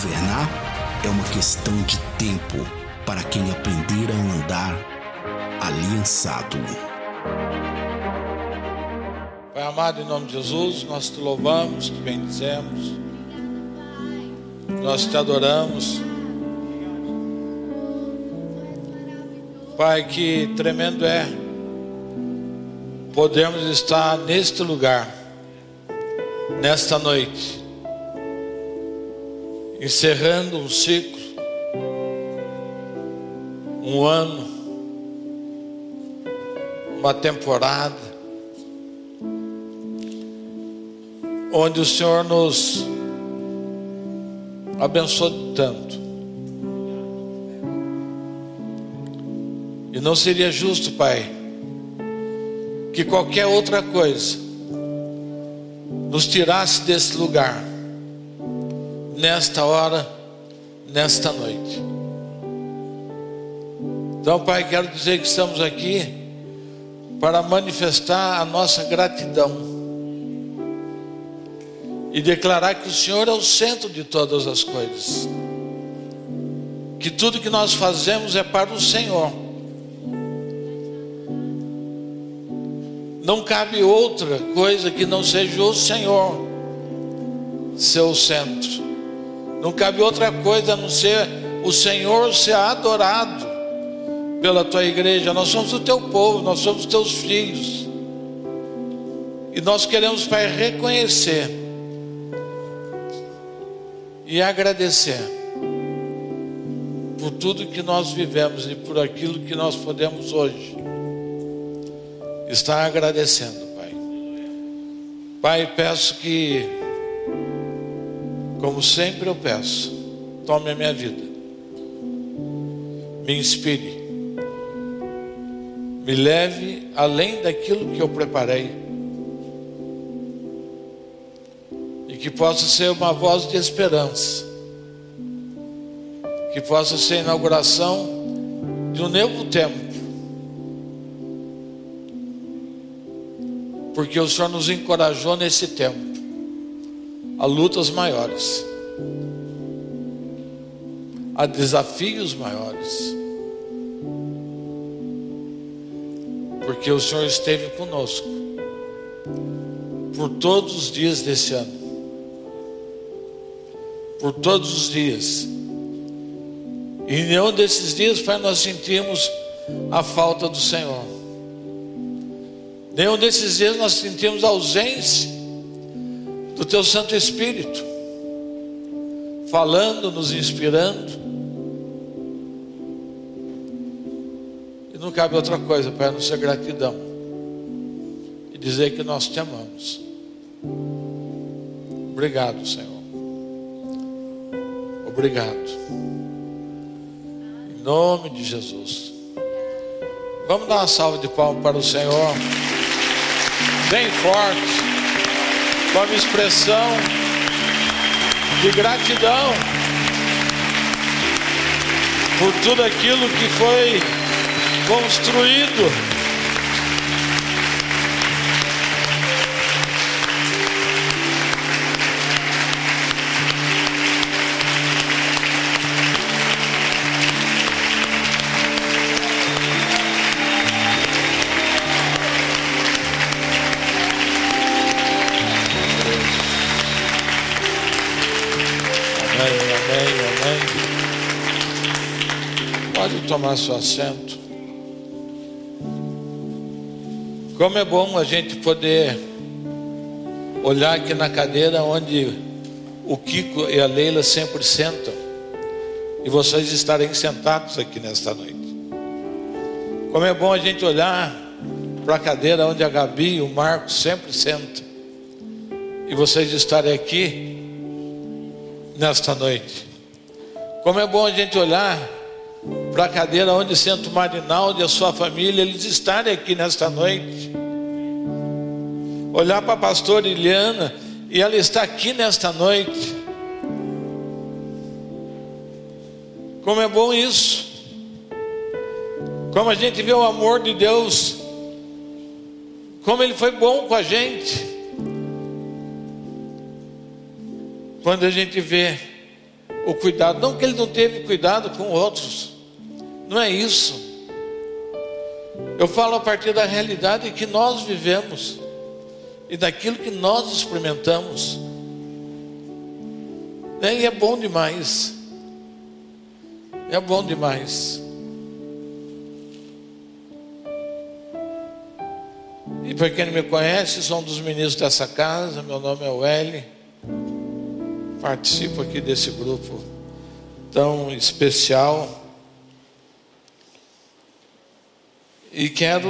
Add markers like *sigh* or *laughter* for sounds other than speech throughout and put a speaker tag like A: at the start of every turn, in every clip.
A: governar é uma questão de tempo para quem aprender a andar aliançado.
B: Pai amado, em nome de Jesus, nós te louvamos, te bendizemos, nós te adoramos. Pai, que tremendo é podermos estar neste lugar, nesta noite, encerrando um ciclo, um ano, uma temporada, onde o Senhor nos abençoou tanto. E não seria justo, Pai, que qualquer outra coisa nos tirasse desse lugar, nesta hora, nesta noite. Então, Pai, quero dizer que estamos aqui para manifestar a nossa gratidão e declarar que o Senhor é o centro de todas as coisas, que tudo que nós fazemos é para o Senhor Não cabe outra coisa que não seja o Senhor, seu centro. Não cabe outra coisa a não ser o Senhor ser adorado pela tua igreja. Nós somos o teu povo, nós somos teus filhos. E nós queremos, Pai, reconhecer e agradecer por tudo que nós vivemos e por aquilo que nós podemos hoje está agradecendo, Pai. Pai, peço que, como sempre eu peço, tome a minha vida, me inspire, me leve além daquilo que eu preparei, e que possa ser uma voz de esperança, que possa ser a inauguração de um novo tempo. Porque o Senhor nos encorajou nesse tempo a lutas maiores, a desafios maiores, porque o Senhor esteve conosco por todos os dias desse ano, por todos os dias, e em nenhum desses dias, Pai, nós sentimos a falta do Senhor. Nenhum desses dias nós sentimos ausência do Teu Santo Espírito, falando, nos inspirando. E não cabe outra coisa para não ser gratidão e dizer que nós te amamos. Obrigado, Senhor. Obrigado. Em nome de Jesus. Vamos dar uma salva de palmas para o Senhor bem forte, como expressão de gratidão por tudo aquilo que foi construído tomar seu assento. Como é bom a gente poder olhar aqui na cadeira onde o Kiko e a Leila sempre sentam e vocês estarem sentados aqui nesta noite. Como é bom a gente olhar para a cadeira onde a Gabi e o Marcos sempre sentam e vocês estarem aqui nesta noite. Como é bom a gente olhar para a cadeira onde senta o Marinaldo e a sua família, eles estarem aqui nesta noite. Olhar para a pastora Iliana e ela está aqui nesta noite. Como é bom isso. Como a gente vê o amor de Deus. Como Ele foi bom com a gente. Quando a gente vê o cuidado. Não que ele não teve cuidado com outros, não é isso. Eu falo a partir da realidade que nós vivemos e daquilo que nós experimentamos. E é bom demais. É bom demais. E para quem não me conhece, sou um dos ministros dessa casa. Meu nome é Welly. Participo aqui desse grupo tão especial. E quero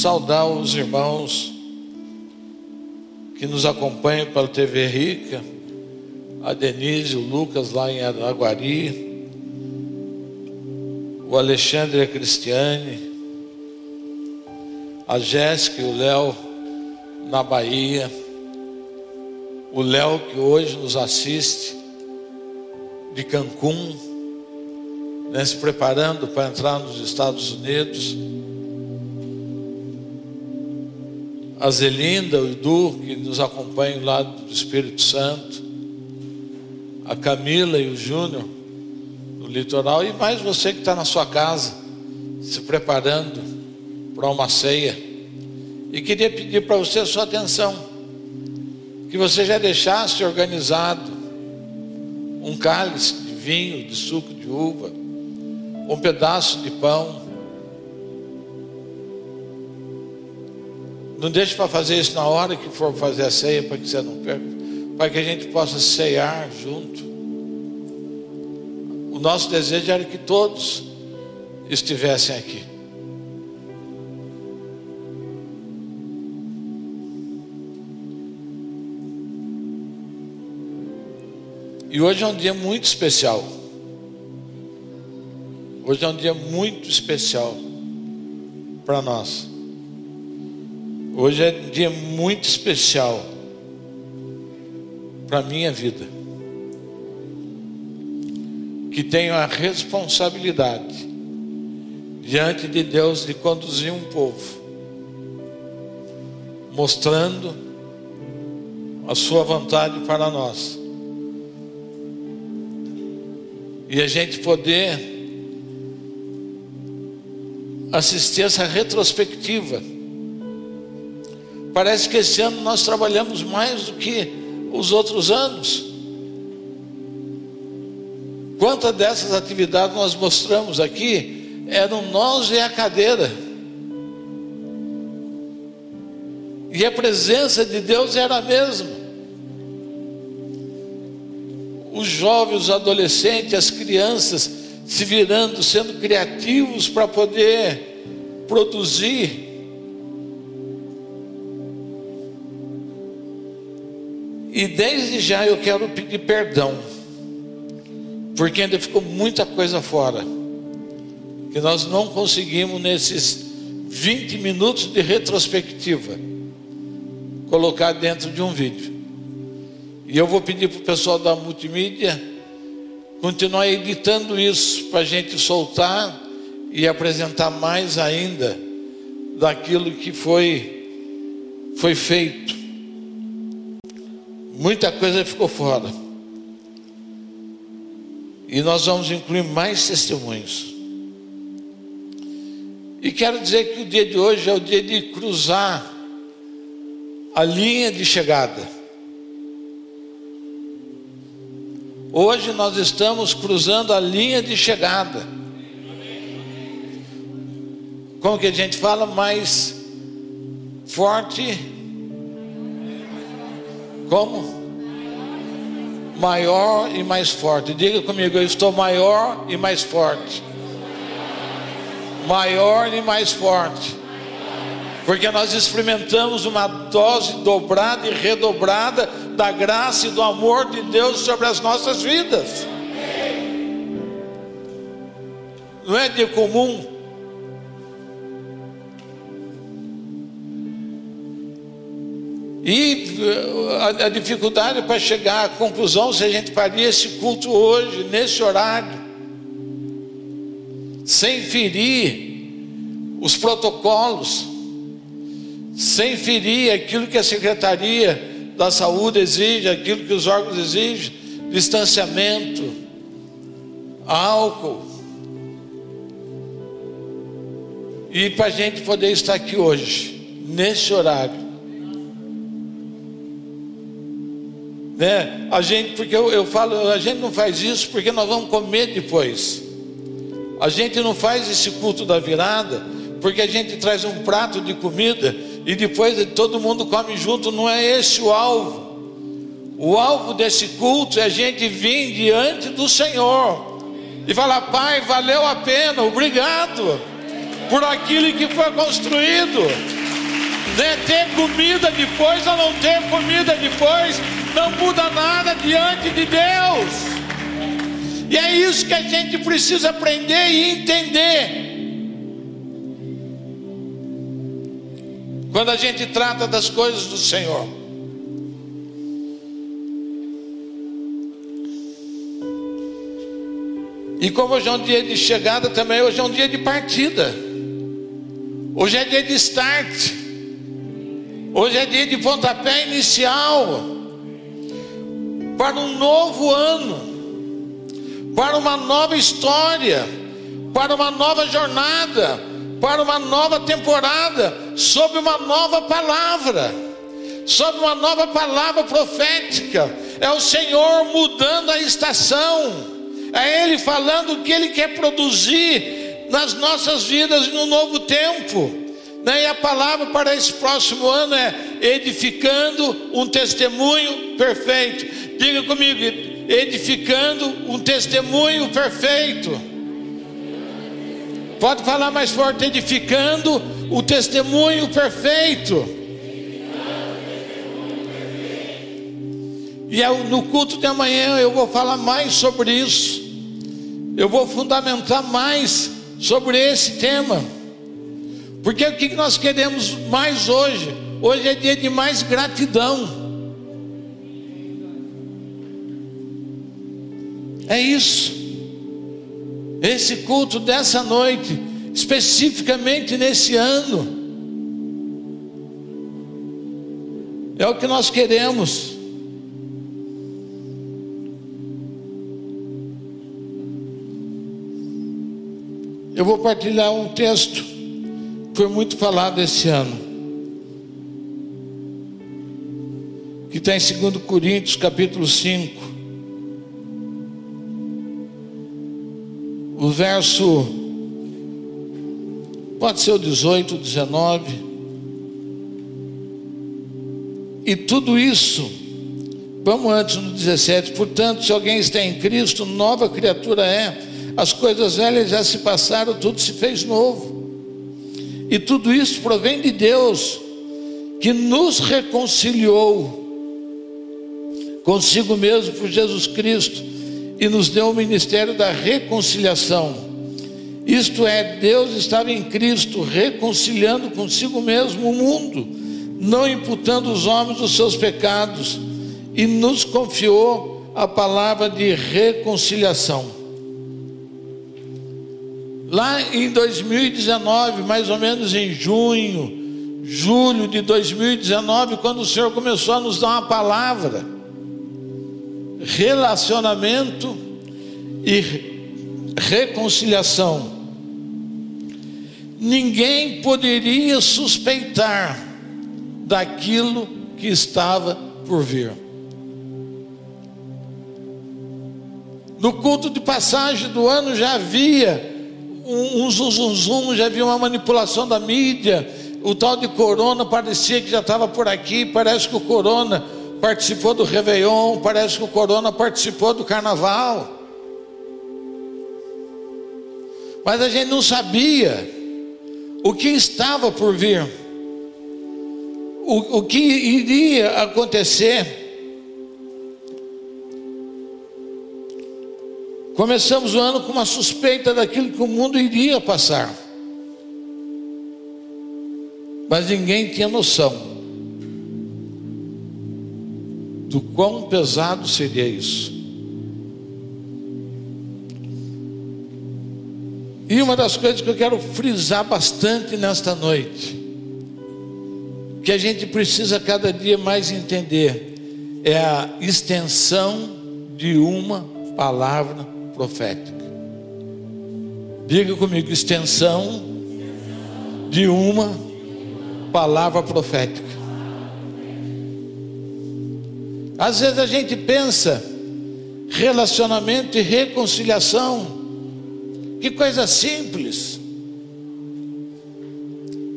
B: saudar os irmãos que nos acompanham pela TV Rica, a Denise, o Lucas lá em Araguari, o Alexandre e a Cristiane, a Jéssica e o Léo na Bahia, o Léo que hoje nos assiste de Cancún, né, se preparando para entrar nos Estados Unidos. A Zelinda, o Edu, que nos acompanham lá do Espírito Santo. A Camila e o Júnior, no litoral. E mais você que está na sua casa, se preparando para uma ceia. E queria pedir para você a sua atenção, que você já deixasse organizado um cálice de vinho, de suco de uva, um pedaço de pão. Não deixe para fazer isso na hora que for fazer a ceia, para que você não perca, para que a gente possa ceiar junto. O nosso desejo era que todos estivessem aqui. E hoje é um dia muito especial. Hoje é um dia muito especial para nós. Hoje é um dia muito especial para a minha vida. Que tenho a responsabilidade diante de Deus de conduzir um povo, mostrando a Sua vontade para nós e a gente poder assistir essa retrospectiva. Parece que esse ano nós trabalhamos mais do que os outros anos. Quantas dessas atividades nós mostramos aqui eram nós e a cadeira. E a presença de Deus era a mesma os jovens, os adolescentes, as crianças se virando, sendo criativos para poder produzir. E desde já eu quero pedir perdão, porque ainda ficou muita coisa fora, que nós não conseguimos nesses 20 minutos de retrospectiva colocar dentro de um vídeo. E eu vou pedir para o pessoal da multimídia continuar editando isso para a gente soltar e apresentar mais ainda daquilo que foi, foi feito. Muita coisa ficou fora. E nós vamos incluir mais testemunhos. E quero dizer que o dia de hoje é o dia de cruzar a linha de chegada. Hoje nós estamos cruzando a linha de chegada. Como que a gente fala mais forte? Como? Maior e mais forte. Diga comigo, eu estou maior e mais forte. Maior e mais forte. Porque nós experimentamos uma dose dobrada e redobrada da graça e do amor de Deus sobre as nossas vidas. Não é de comum. E eh, a, a dificuldade para chegar à conclusão se a gente faria esse culto hoje, nesse horário, sem ferir os protocolos, sem ferir aquilo que a secretaria da saúde exige, aquilo que os órgãos exigem, distanciamento, álcool. E para a gente poder estar aqui hoje, nesse horário. Né? A gente, porque eu, eu falo, a gente não faz isso porque nós vamos comer depois. A gente não faz esse culto da virada porque a gente traz um prato de comida e depois todo mundo come junto. Não é esse o alvo. O alvo desse culto é a gente vir diante do Senhor e falar: Pai, valeu a pena, obrigado por aquilo que foi construído. Né? Ter comida depois ou não ter comida depois não muda nada diante de Deus. E é isso que a gente precisa aprender e entender. Quando a gente trata das coisas do Senhor. E como hoje é um dia de chegada, também hoje é um dia de partida. Hoje é dia de start. Hoje é dia de pontapé inicial. Para um novo ano. Para uma nova história. Para uma nova jornada. Para uma nova temporada. Sob uma nova palavra. Sob uma nova palavra profética. É o Senhor mudando a estação é Ele falando o que Ele quer produzir nas nossas vidas no novo tempo. Né? E a palavra para esse próximo ano é edificando um testemunho perfeito. Diga comigo, edificando um testemunho perfeito. Pode falar mais forte, edificando o testemunho perfeito. E no culto de amanhã eu vou falar mais sobre isso. Eu vou fundamentar mais sobre esse tema. Porque o que nós queremos mais hoje? Hoje é dia de mais gratidão. É isso. Esse culto dessa noite, especificamente nesse ano, é o que nós queremos. Eu vou partilhar um texto foi muito falado esse ano. Que está em 2 Coríntios capítulo 5. O verso pode ser o 18, 19. E tudo isso, vamos antes no 17. Portanto, se alguém está em Cristo, nova criatura é as coisas velhas já se passaram, tudo se fez novo. E tudo isso provém de Deus, que nos reconciliou consigo mesmo por Jesus Cristo e nos deu o ministério da reconciliação. Isto é, Deus estava em Cristo reconciliando consigo mesmo o mundo, não imputando os homens os seus pecados, e nos confiou a palavra de reconciliação. Lá em 2019, mais ou menos em junho, julho de 2019, quando o Senhor começou a nos dar uma palavra, relacionamento e reconciliação. Ninguém poderia suspeitar daquilo que estava por vir. No culto de passagem do ano já havia um, um zum, zum, zum, já havia uma manipulação da mídia. O tal de Corona parecia que já estava por aqui. Parece que o Corona participou do Réveillon, parece que o Corona participou do Carnaval. Mas a gente não sabia o que estava por vir, o, o que iria acontecer. Começamos o ano com uma suspeita daquilo que o mundo iria passar. Mas ninguém tinha noção do quão pesado seria isso. E uma das coisas que eu quero frisar bastante nesta noite, que a gente precisa cada dia mais entender, é a extensão de uma palavra profética. Diga comigo, extensão de uma palavra profética. Às vezes a gente pensa relacionamento e reconciliação, que coisa simples,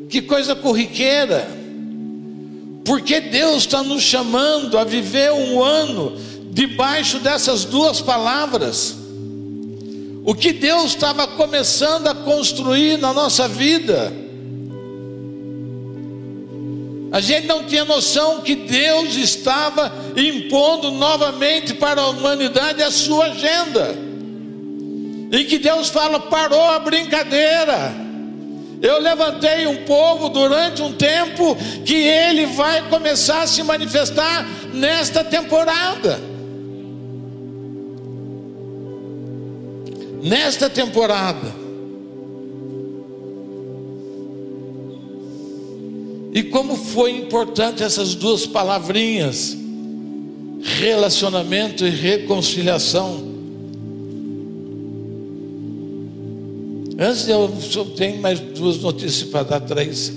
B: que coisa corriqueira, porque Deus está nos chamando a viver um ano debaixo dessas duas palavras. O que Deus estava começando a construir na nossa vida. A gente não tinha noção que Deus estava impondo novamente para a humanidade a sua agenda. E que Deus fala: parou a brincadeira. Eu levantei um povo durante um tempo que ele vai começar a se manifestar nesta temporada. Nesta temporada. E como foi importante essas duas palavrinhas, relacionamento e reconciliação. Antes eu, eu tenho mais duas notícias para dar três,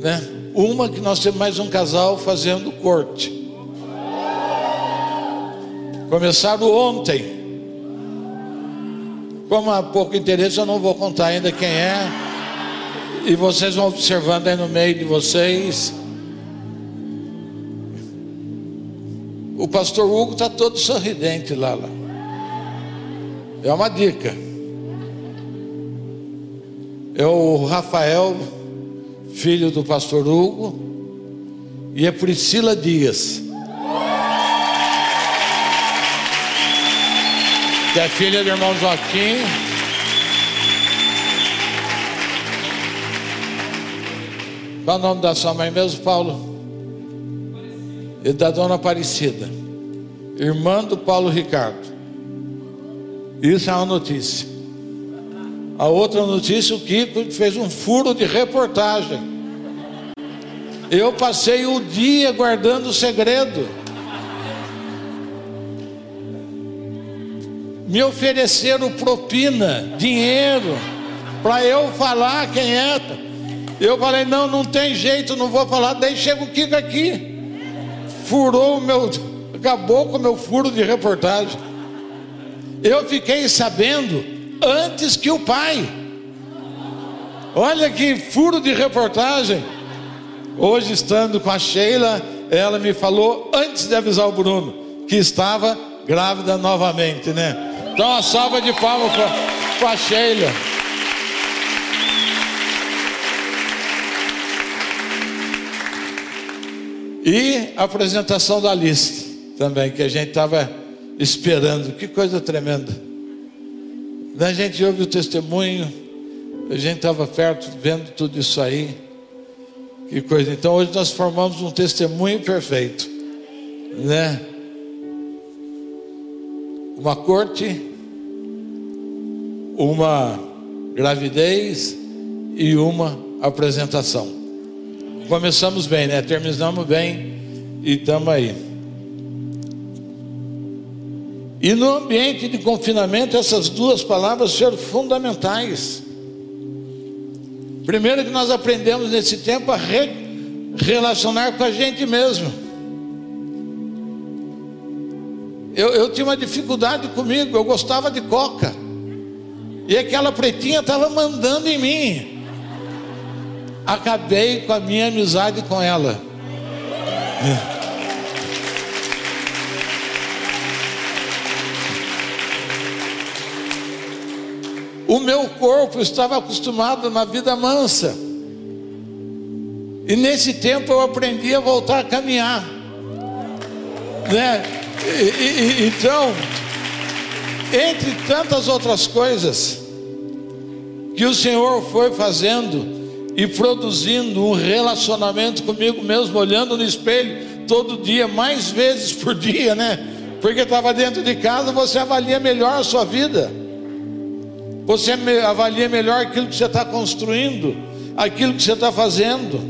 B: né? Uma que nós temos mais um casal fazendo corte. Começaram ontem. Como há pouco interesse, eu não vou contar ainda quem é. E vocês vão observando aí no meio de vocês. O pastor Hugo está todo sorridente lá. É uma dica. É o Rafael, filho do pastor Hugo, e é Priscila Dias. Que é filha do irmão Joaquim. Qual o nome da sua mãe mesmo, Paulo? E da dona Aparecida, irmã do Paulo Ricardo. Isso é uma notícia. A outra notícia, o Kiko fez um furo de reportagem. Eu passei o dia guardando o segredo. Me ofereceram propina, dinheiro, para eu falar quem era. Eu falei, não, não tem jeito, não vou falar. Daí chega o Kiko aqui, furou o meu, acabou com o meu furo de reportagem. Eu fiquei sabendo antes que o pai. Olha que furo de reportagem. Hoje, estando com a Sheila, ela me falou, antes de avisar o Bruno, que estava grávida novamente, né? Dá uma salva de palmas para a Sheila. E a apresentação da lista também, que a gente estava esperando. Que coisa tremenda. A gente ouve o testemunho, a gente estava perto vendo tudo isso aí. Que coisa. Então hoje nós formamos um testemunho perfeito, né? Uma corte, uma gravidez e uma apresentação. Começamos bem, né? Terminamos bem e estamos aí. E no ambiente de confinamento, essas duas palavras foram fundamentais. Primeiro que nós aprendemos nesse tempo a re relacionar com a gente mesmo. Eu, eu tinha uma dificuldade comigo, eu gostava de coca. E aquela pretinha estava mandando em mim. Acabei com a minha amizade com ela. O meu corpo estava acostumado na vida mansa. E nesse tempo eu aprendi a voltar a caminhar. Né? E, e, então, entre tantas outras coisas que o Senhor foi fazendo e produzindo um relacionamento comigo mesmo, olhando no espelho todo dia, mais vezes por dia, né? Porque estava dentro de casa, você avalia melhor a sua vida, você avalia melhor aquilo que você está construindo, aquilo que você está fazendo,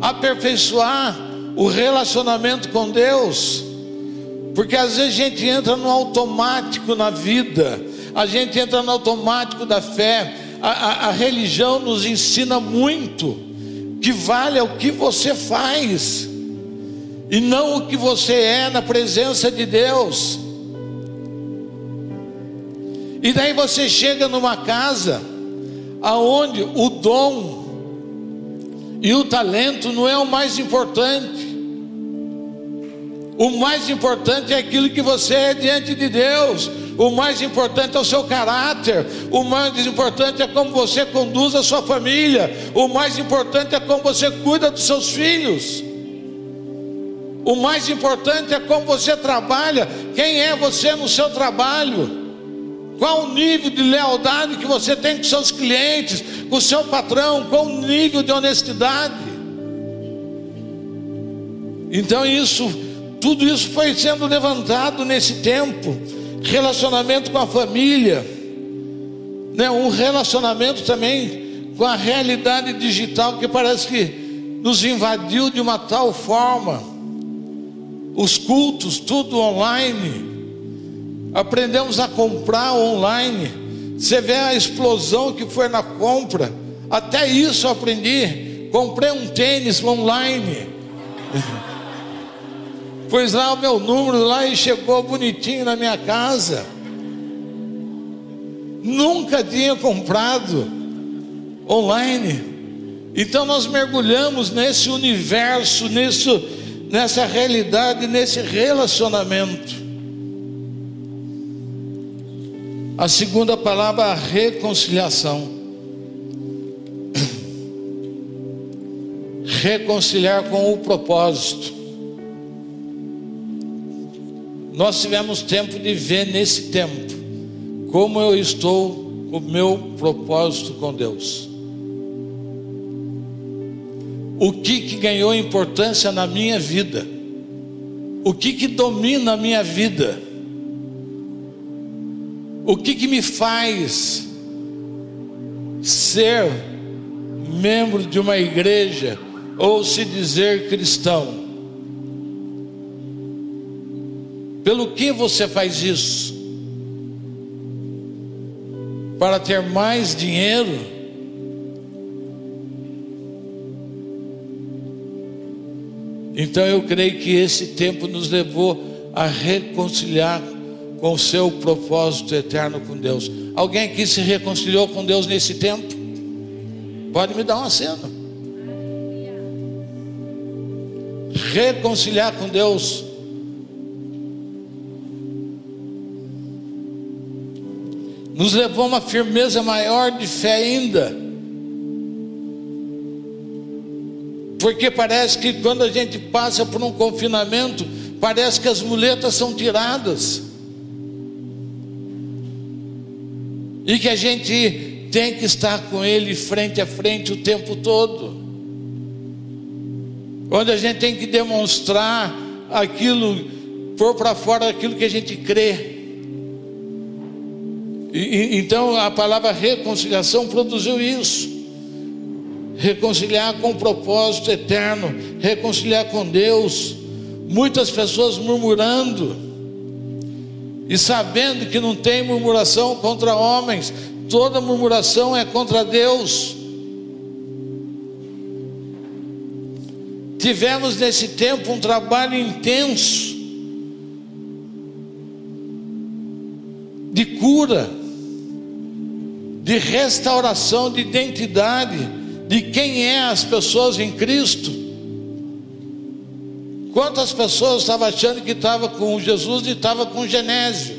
B: aperfeiçoar o relacionamento com Deus Porque às vezes a gente entra no automático na vida, a gente entra no automático da fé. A, a, a religião nos ensina muito que vale o que você faz e não o que você é na presença de Deus. E daí você chega numa casa aonde o dom e o talento não é o mais importante. O mais importante é aquilo que você é diante de Deus. O mais importante é o seu caráter. O mais importante é como você conduz a sua família. O mais importante é como você cuida dos seus filhos. O mais importante é como você trabalha. Quem é você no seu trabalho? Qual o nível de lealdade que você tem com seus clientes, com o seu patrão? Qual o nível de honestidade? Então isso tudo isso foi sendo levantado nesse tempo. Relacionamento com a família, né? um relacionamento também com a realidade digital que parece que nos invadiu de uma tal forma. Os cultos, tudo online. Aprendemos a comprar online. Você vê a explosão que foi na compra. Até isso eu aprendi. Comprei um tênis online. *laughs* Pus lá o meu número lá e chegou bonitinho na minha casa. Nunca tinha comprado online. Então nós mergulhamos nesse universo, nisso, nessa realidade, nesse relacionamento. A segunda palavra, a reconciliação. Reconciliar com o propósito. Nós tivemos tempo de ver nesse tempo como eu estou com o meu propósito com Deus. O que, que ganhou importância na minha vida? O que, que domina a minha vida? O que, que me faz ser membro de uma igreja ou se dizer cristão? Pelo que você faz isso? Para ter mais dinheiro? Então eu creio que esse tempo nos levou a reconciliar com o seu propósito eterno com Deus. Alguém aqui se reconciliou com Deus nesse tempo? Pode me dar uma cena. Reconciliar com Deus nos levou a uma firmeza maior de fé ainda. Porque parece que quando a gente passa por um confinamento, parece que as muletas são tiradas. E que a gente tem que estar com Ele frente a frente o tempo todo. Onde a gente tem que demonstrar aquilo, pôr para fora aquilo que a gente crê. E, então a palavra reconciliação produziu isso. Reconciliar com o propósito eterno, reconciliar com Deus. Muitas pessoas murmurando e sabendo que não tem murmuração contra homens, toda murmuração é contra Deus. Tivemos nesse tempo um trabalho intenso de cura de restauração de identidade de quem é as pessoas em Cristo. Quantas pessoas estavam achando que estava com Jesus e estava com Genésio?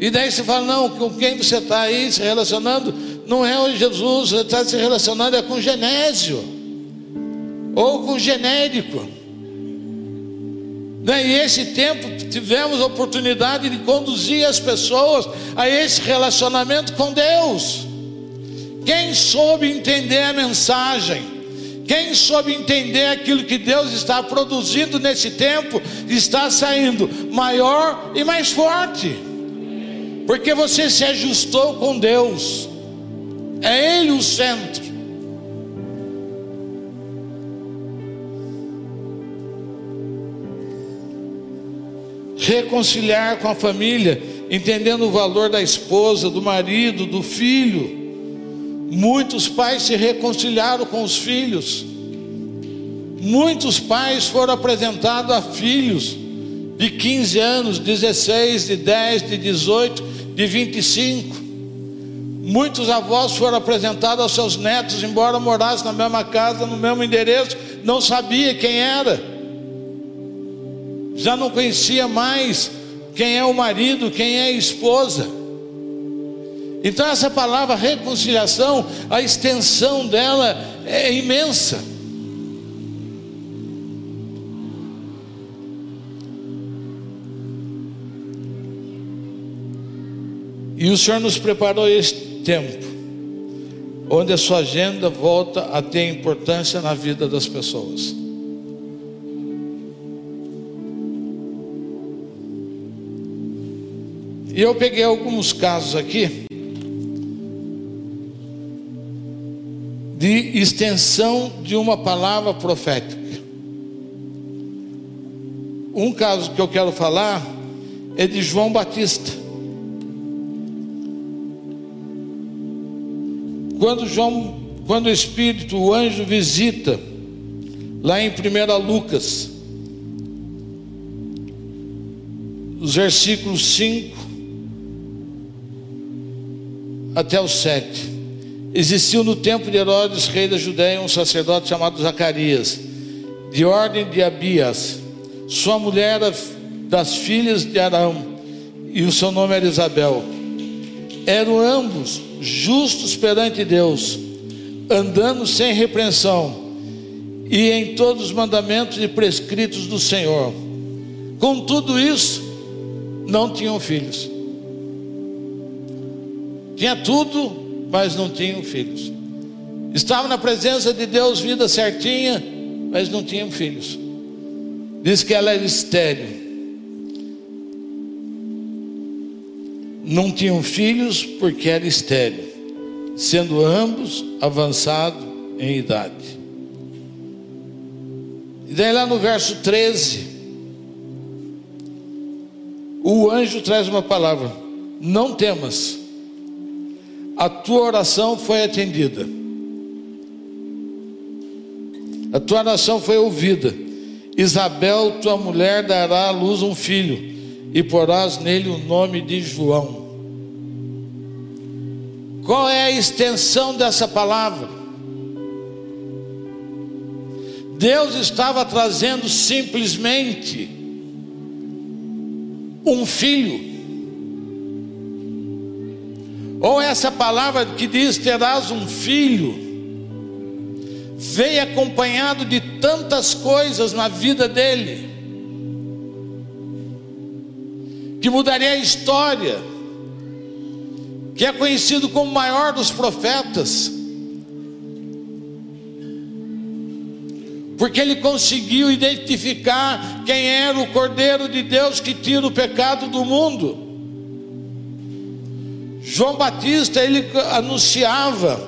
B: E daí você fala, não, com quem você está aí se relacionando? Não é o Jesus, você está se relacionando é com Genésio, ou com genérico. Né? E esse tempo tivemos a oportunidade de conduzir as pessoas a esse relacionamento com Deus. Quem soube entender a mensagem, quem soube entender aquilo que Deus está produzindo nesse tempo, está saindo maior e mais forte, porque você se ajustou com Deus, é Ele o centro. Reconciliar com a família, entendendo o valor da esposa, do marido, do filho. Muitos pais se reconciliaram com os filhos. Muitos pais foram apresentados a filhos de 15 anos, 16, de 10, de 18, de 25. Muitos avós foram apresentados aos seus netos, embora morassem na mesma casa, no mesmo endereço, não sabia quem era. Já não conhecia mais quem é o marido, quem é a esposa. Então essa palavra reconciliação, a extensão dela é imensa. E o Senhor nos preparou este tempo, onde a sua agenda volta a ter importância na vida das pessoas. E eu peguei alguns casos aqui de extensão de uma palavra profética. Um caso que eu quero falar é de João Batista. Quando João, quando o Espírito, o anjo visita, lá em 1 Lucas, os versículos 5 até o 7. Existiu no tempo de Herodes, rei da Judéia, um sacerdote chamado Zacarias, de ordem de Abias. Sua mulher era das filhas de Arão, e o seu nome era Isabel. Eram ambos justos perante Deus, andando sem repreensão e em todos os mandamentos e prescritos do Senhor. Com tudo isso, não tinham filhos. Tinha tudo, mas não tinham filhos. Estavam na presença de Deus, vida certinha, mas não tinham filhos. Diz que ela era estéril. não tinham filhos porque era estéril, sendo ambos avançados em idade. E daí lá no verso 13, o anjo traz uma palavra: Não temas, a tua oração foi atendida, a tua oração foi ouvida. Isabel, tua mulher, dará à luz um filho e porás nele o nome de João. Qual é a extensão dessa palavra? Deus estava trazendo simplesmente um filho. Ou essa palavra que diz terás um filho, veio acompanhado de tantas coisas na vida dele que mudaria a história, que é conhecido como o maior dos profetas, porque ele conseguiu identificar quem era o Cordeiro de Deus que tira o pecado do mundo. João Batista, ele anunciava,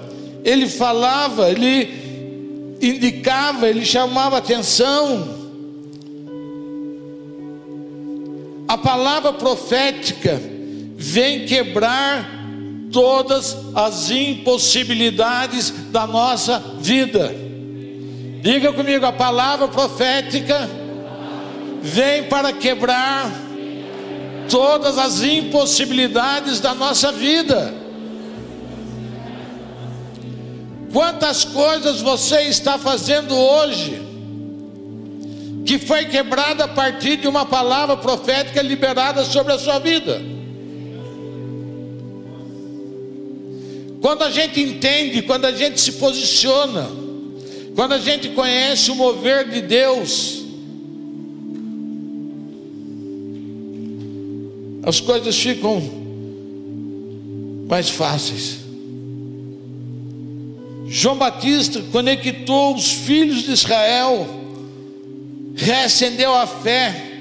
B: ele falava, ele indicava, ele chamava atenção. A palavra profética vem quebrar todas as impossibilidades da nossa vida. Diga comigo, a palavra profética vem para quebrar todas as impossibilidades da nossa vida. Quantas coisas você está fazendo hoje? que foi quebrada a partir de uma palavra profética liberada sobre a sua vida. Quando a gente entende, quando a gente se posiciona, quando a gente conhece o mover de Deus, as coisas ficam mais fáceis. João Batista conectou os filhos de Israel reacendeu a fé.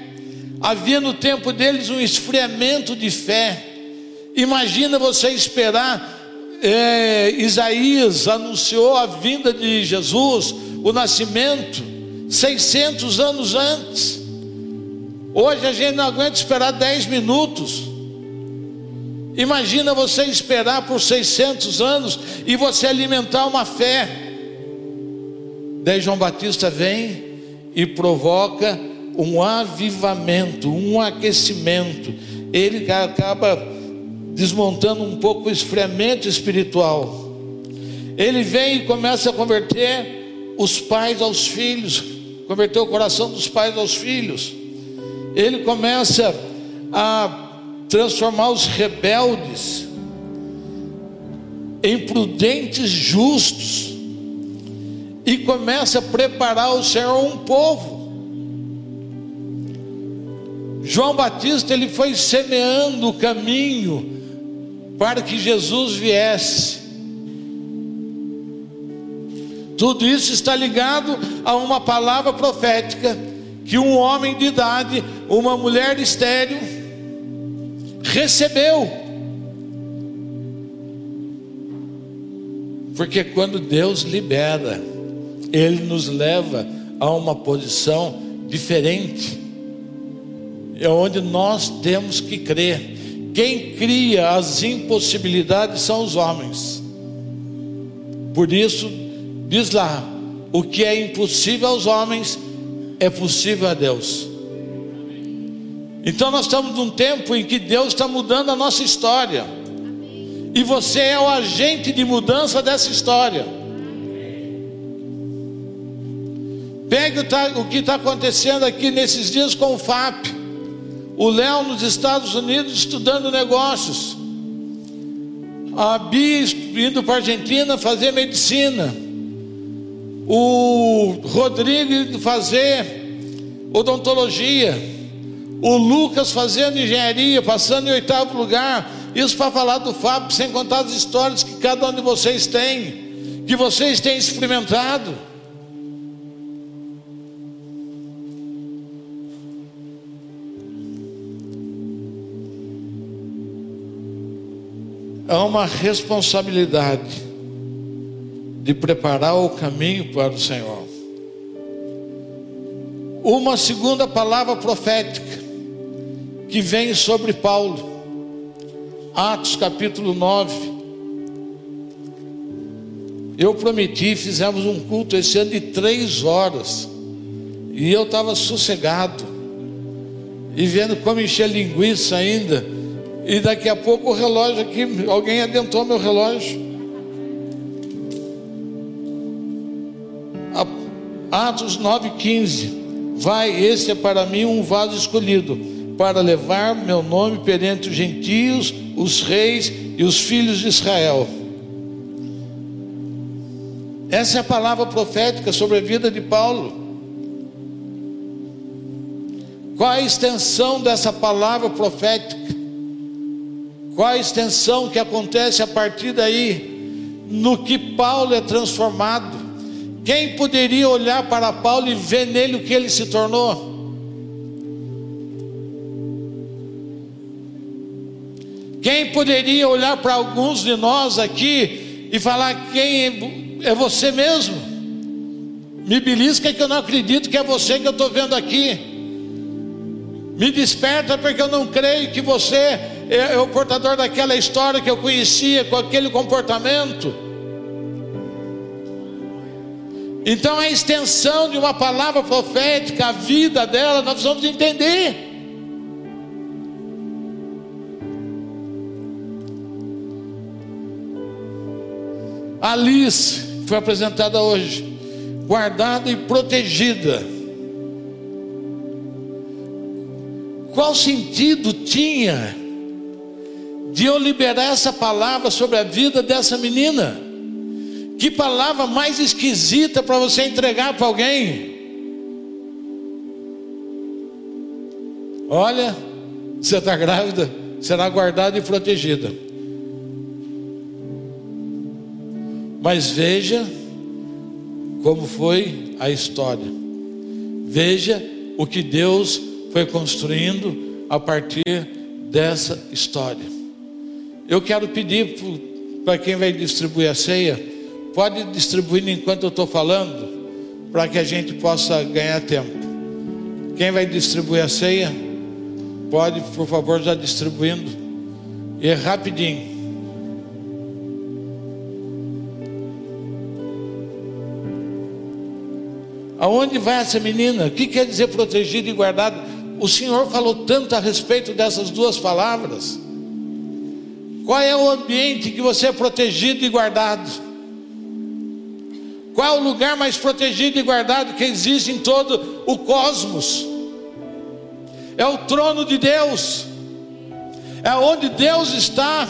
B: Havia no tempo deles um esfriamento de fé. Imagina você esperar. É, Isaías anunciou a vinda de Jesus, o nascimento, 600 anos antes. Hoje a gente não aguenta esperar 10 minutos. Imagina você esperar por 600 anos e você alimentar uma fé. Daí João Batista vem e provoca um avivamento, um aquecimento. Ele acaba desmontando um pouco o esfriamento espiritual. Ele vem e começa a converter os pais aos filhos, converter o coração dos pais aos filhos ele começa a transformar os rebeldes em prudentes justos e começa a preparar o Senhor um povo. João Batista ele foi semeando o caminho para que Jesus viesse. Tudo isso está ligado a uma palavra profética que um homem de idade, uma mulher estéril, recebeu. Porque quando Deus libera, Ele nos leva a uma posição diferente, é onde nós temos que crer. Quem cria as impossibilidades são os homens. Por isso, diz lá: o que é impossível aos homens é possível a Deus. Então nós estamos num tempo em que Deus está mudando a nossa história. E você é o agente de mudança dessa história. Pegue o que está acontecendo aqui nesses dias com o FAP. O Léo nos Estados Unidos estudando negócios. A Bia indo para a Argentina fazer medicina o Rodrigo fazer odontologia, o Lucas fazendo engenharia, passando em oitavo lugar. Isso para falar do Fábio, sem contar as histórias que cada um de vocês tem, que vocês têm experimentado. É uma responsabilidade de preparar o caminho para o Senhor. Uma segunda palavra profética que vem sobre Paulo, Atos capítulo 9. Eu prometi, fizemos um culto esse ano de três horas, e eu estava sossegado, e vendo como encher linguiça ainda, e daqui a pouco o relógio aqui, alguém adentrou meu relógio. Atos 9,15. Vai, esse é para mim um vaso escolhido, para levar meu nome perante os gentios, os reis e os filhos de Israel. Essa é a palavra profética sobre a vida de Paulo. Qual a extensão dessa palavra profética? Qual a extensão que acontece a partir daí? No que Paulo é transformado. Quem poderia olhar para Paulo e ver nele o que ele se tornou? Quem poderia olhar para alguns de nós aqui e falar: quem é você mesmo? Me belisca que eu não acredito que é você que eu estou vendo aqui. Me desperta porque eu não creio que você é, é o portador daquela história que eu conhecia, com aquele comportamento. Então a extensão de uma palavra profética, a vida dela, nós vamos entender. Alice foi apresentada hoje, guardada e protegida. Qual sentido tinha de eu liberar essa palavra sobre a vida dessa menina? Que palavra mais esquisita para você entregar para alguém? Olha, você está grávida, será guardada e protegida. Mas veja como foi a história. Veja o que Deus foi construindo a partir dessa história. Eu quero pedir para quem vai distribuir a ceia Pode distribuir enquanto eu estou falando, para que a gente possa ganhar tempo. Quem vai distribuir a ceia? Pode, por favor, já distribuindo. E é rapidinho. Aonde vai essa menina? O que quer dizer protegido e guardado? O Senhor falou tanto a respeito dessas duas palavras. Qual é o ambiente que você é protegido e guardado? Qual é o lugar mais protegido e guardado que existe em todo o cosmos? É o trono de Deus, é onde Deus está,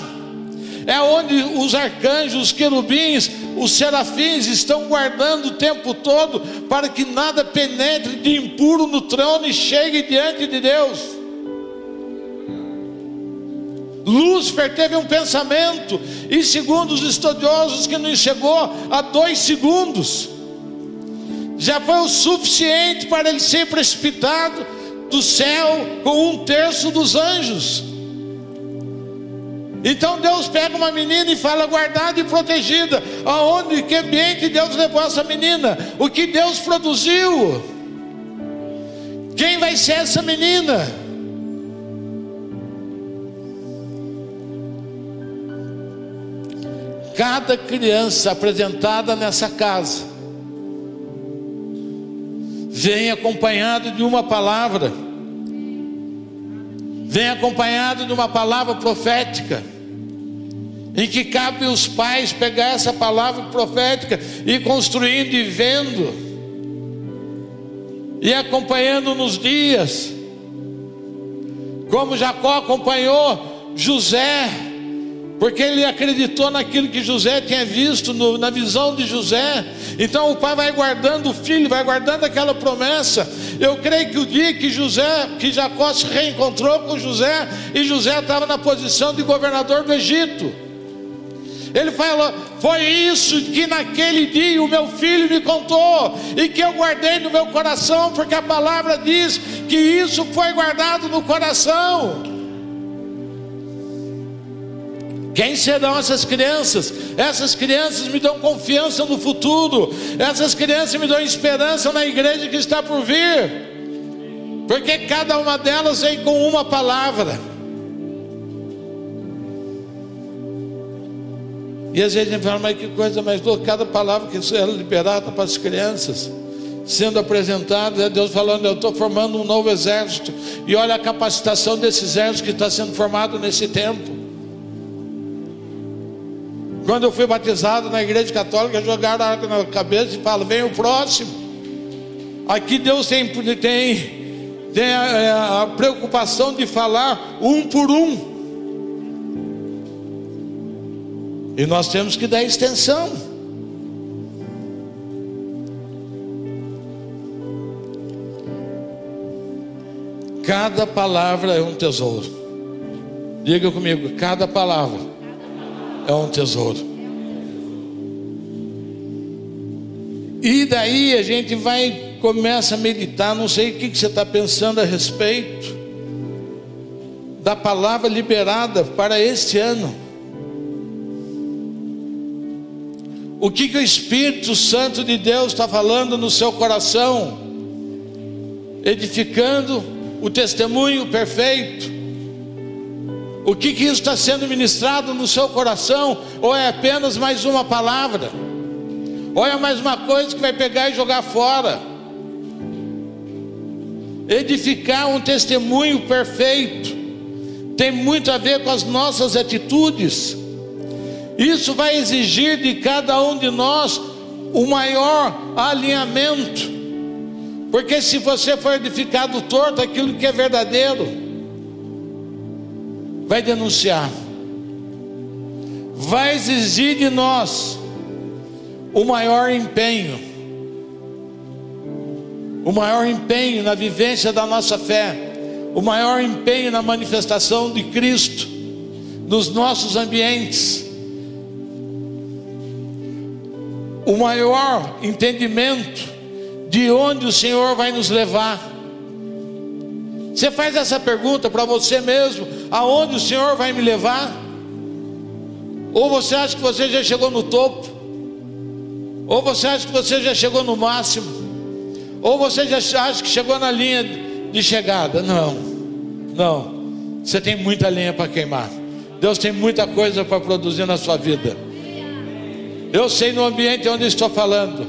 B: é onde os arcanjos, os querubins, os serafins estão guardando o tempo todo para que nada penetre de impuro no trono e chegue diante de Deus. Lúcifer teve um pensamento, e segundo os estudiosos, que não chegou a dois segundos, já foi o suficiente para ele ser precipitado do céu com um terço dos anjos. Então Deus pega uma menina e fala guardada e protegida. Aonde, que ambiente Deus levou essa menina? O que Deus produziu? Quem vai ser essa menina? Cada criança apresentada nessa casa. Vem acompanhado de uma palavra, vem acompanhado de uma palavra profética. Em que cabe os pais pegar essa palavra profética e construindo e vendo, e acompanhando nos dias, como Jacó acompanhou José, porque ele acreditou naquilo que José tinha visto, no, na visão de José. Então o pai vai guardando o filho, vai guardando aquela promessa. Eu creio que o dia que José, que Jacó se reencontrou com José, e José estava na posição de governador do Egito. Ele fala: Foi isso que naquele dia o meu filho me contou, e que eu guardei no meu coração, porque a palavra diz que isso foi guardado no coração. Quem serão essas crianças? Essas crianças me dão confiança no futuro, essas crianças me dão esperança na igreja que está por vir, porque cada uma delas vem com uma palavra. E às vezes a gente fala, mas que coisa mais louca, cada palavra que é liberada para as crianças, sendo apresentada, é Deus falando, eu estou formando um novo exército, e olha a capacitação desse exército que está sendo formado nesse tempo. Quando eu fui batizado na igreja católica, jogaram a água na cabeça e falaram, vem o próximo. Aqui Deus tem, tem, tem a, a preocupação de falar um por um. E nós temos que dar extensão. Cada palavra é um tesouro. Diga comigo, cada palavra é um tesouro. E daí a gente vai, começa a meditar, não sei o que, você está pensando a respeito da palavra liberada para este ano. O que, que o Espírito Santo de Deus está falando no seu coração? Edificando o testemunho perfeito. O que, que isso está sendo ministrado no seu coração? Ou é apenas mais uma palavra? Ou é mais uma coisa que vai pegar e jogar fora? Edificar um testemunho perfeito tem muito a ver com as nossas atitudes isso vai exigir de cada um de nós o maior alinhamento. Porque se você for edificado torto, aquilo que é verdadeiro, vai denunciar, vai exigir de nós o maior empenho, o maior empenho na vivência da nossa fé, o maior empenho na manifestação de Cristo nos nossos ambientes. o maior entendimento de onde o Senhor vai nos levar. Você faz essa pergunta para você mesmo: aonde o Senhor vai me levar? Ou você acha que você já chegou no topo? Ou você acha que você já chegou no máximo? Ou você já acha que chegou na linha de chegada? Não, não. Você tem muita lenha para queimar. Deus tem muita coisa para produzir na sua vida. Eu sei no ambiente onde estou falando.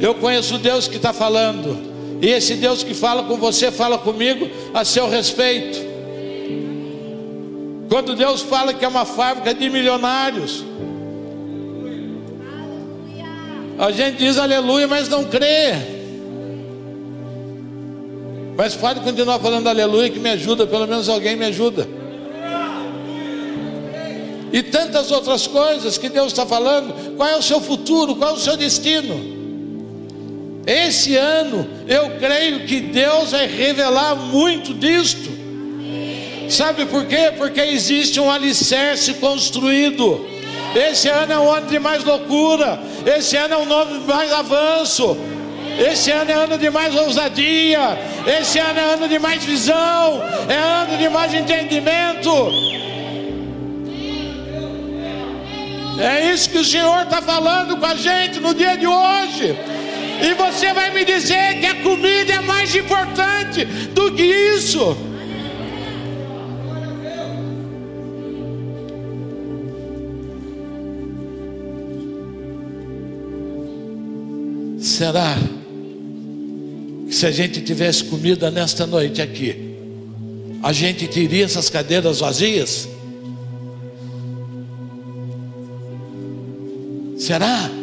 B: Eu conheço Deus que está falando. E esse Deus que fala com você, fala comigo a seu respeito. Quando Deus fala que é uma fábrica de milionários, a gente diz aleluia, mas não crê. Mas pode continuar falando aleluia que me ajuda, pelo menos alguém me ajuda. E tantas outras coisas que Deus está falando. Qual é o seu futuro? Qual é o seu destino? Esse ano eu creio que Deus vai revelar muito disto. Sabe por quê? Porque existe um alicerce construído. Esse ano é um ano de mais loucura. Esse ano é um ano de mais avanço. Esse ano é ano de mais ousadia. Esse ano é ano de mais visão. É ano de mais entendimento. É isso que o Senhor está falando com a gente no dia de hoje. E você vai me dizer que a comida é mais importante do que isso. Será que se a gente tivesse comida nesta noite aqui, a gente teria essas cadeiras vazias? Será?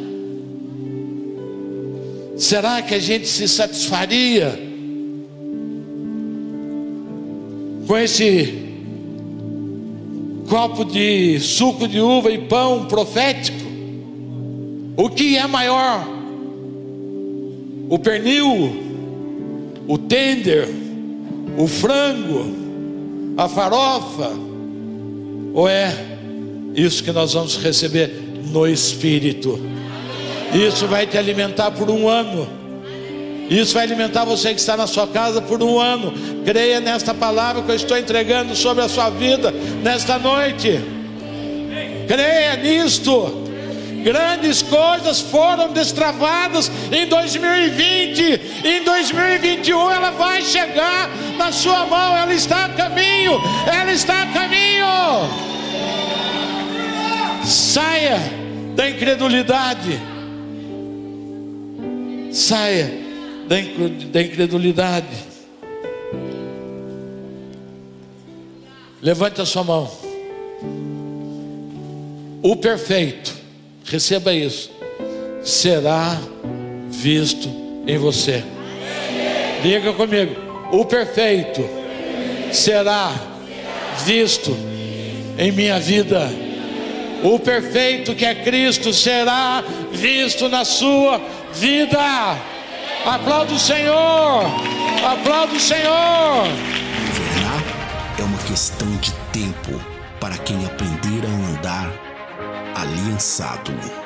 B: Será que a gente se satisfaria com esse copo de suco de uva e pão profético? O que é maior? O pernil, o tender, o frango, a farofa? Ou é isso que nós vamos receber no Espírito? Isso vai te alimentar por um ano. Isso vai alimentar você que está na sua casa por um ano. Creia nesta palavra que eu estou entregando sobre a sua vida nesta noite. Creia nisto. Grandes coisas foram destravadas em 2020. Em 2021 ela vai chegar na sua mão. Ela está a caminho. Ela está a caminho. Saia da incredulidade Saia da incredulidade. Levante a sua mão. O perfeito, receba isso, será visto em você. Diga comigo: o perfeito será visto em minha vida. O perfeito que é Cristo será visto na sua vida. Aplauda o Senhor. Aplauda o Senhor.
A: Governar é uma questão de tempo para quem aprender a andar aliançado.